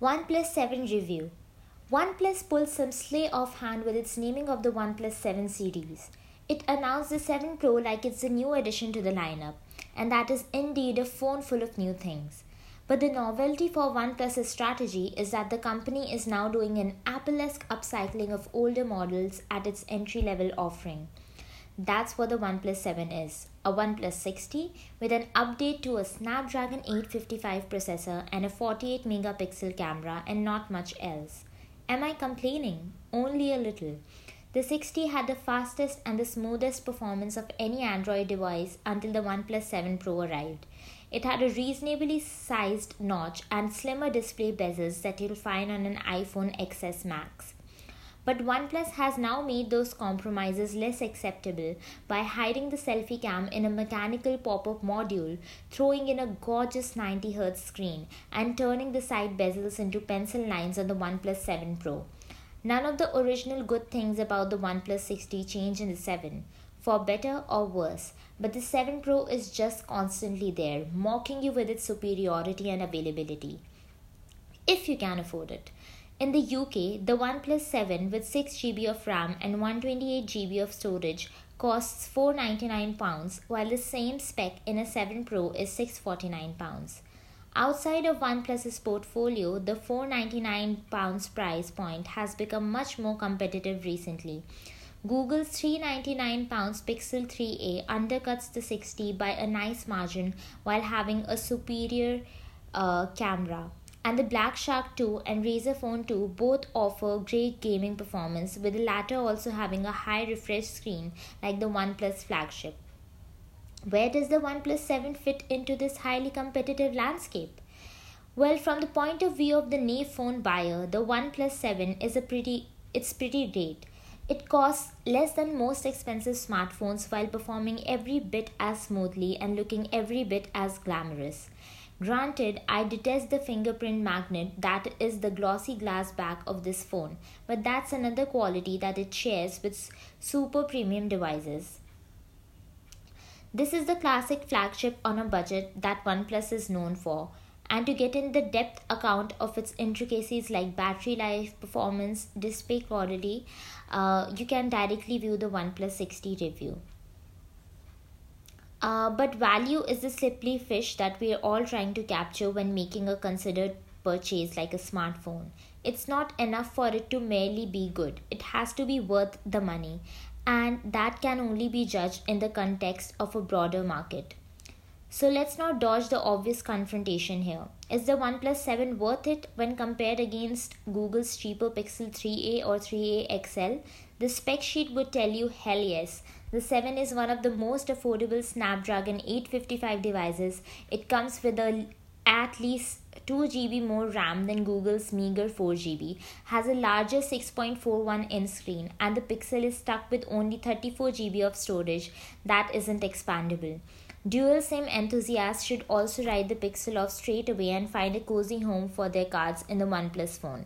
OnePlus 7 review. OnePlus pulled some slay offhand with its naming of the OnePlus 7 series. It announced the 7 Pro like it's a new addition to the lineup, and that is indeed a phone full of new things. But the novelty for OnePlus's strategy is that the company is now doing an Apple-esque upcycling of older models at its entry-level offering. That's what the OnePlus 7 is a OnePlus 6T with an update to a Snapdragon 855 processor and a 48 megapixel camera, and not much else. Am I complaining? Only a little. The 6T had the fastest and the smoothest performance of any Android device until the OnePlus 7 Pro arrived. It had a reasonably sized notch and slimmer display bezels that you'll find on an iPhone XS Max. But OnePlus has now made those compromises less acceptable by hiding the selfie cam in a mechanical pop up module, throwing in a gorgeous 90Hz screen, and turning the side bezels into pencil lines on the OnePlus 7 Pro. None of the original good things about the OnePlus 6T change in the 7, for better or worse, but the 7 Pro is just constantly there, mocking you with its superiority and availability. If you can afford it. In the UK, the OnePlus 7 with 6GB of RAM and 128GB of storage costs £499, while the same spec in a 7 Pro is £649. Outside of OnePlus's portfolio, the £499 price point has become much more competitive recently. Google's £399 Pixel 3a undercuts the 6T by a nice margin while having a superior uh, camera and the Black Shark 2 and Razer Phone 2 both offer great gaming performance, with the latter also having a high refresh screen like the OnePlus flagship. Where does the OnePlus 7 fit into this highly competitive landscape? Well, from the point of view of the new phone buyer, the OnePlus 7 is a pretty it's pretty great. It costs less than most expensive smartphones while performing every bit as smoothly and looking every bit as glamorous. Granted, I detest the fingerprint magnet that is the glossy glass back of this phone, but that's another quality that it shares with super premium devices. This is the classic flagship on a budget that OnePlus is known for, and to get in the depth account of its intricacies like battery life, performance, display quality, uh, you can directly view the OnePlus 6T review. Uh, but value is the slippery fish that we are all trying to capture when making a considered purchase like a smartphone. It's not enough for it to merely be good, it has to be worth the money, and that can only be judged in the context of a broader market. So let's not dodge the obvious confrontation here. Is the OnePlus 7 worth it when compared against Google's cheaper Pixel 3a or 3a XL? The spec sheet would tell you hell yes. The 7 is one of the most affordable Snapdragon 855 devices. It comes with a at least 2 GB more RAM than Google's meager 4 GB, has a larger 6.41 inch screen, and the Pixel is stuck with only 34 GB of storage that isn't expandable. Dual SIM enthusiasts should also write the Pixel off straight away and find a cozy home for their cards in the OnePlus phone.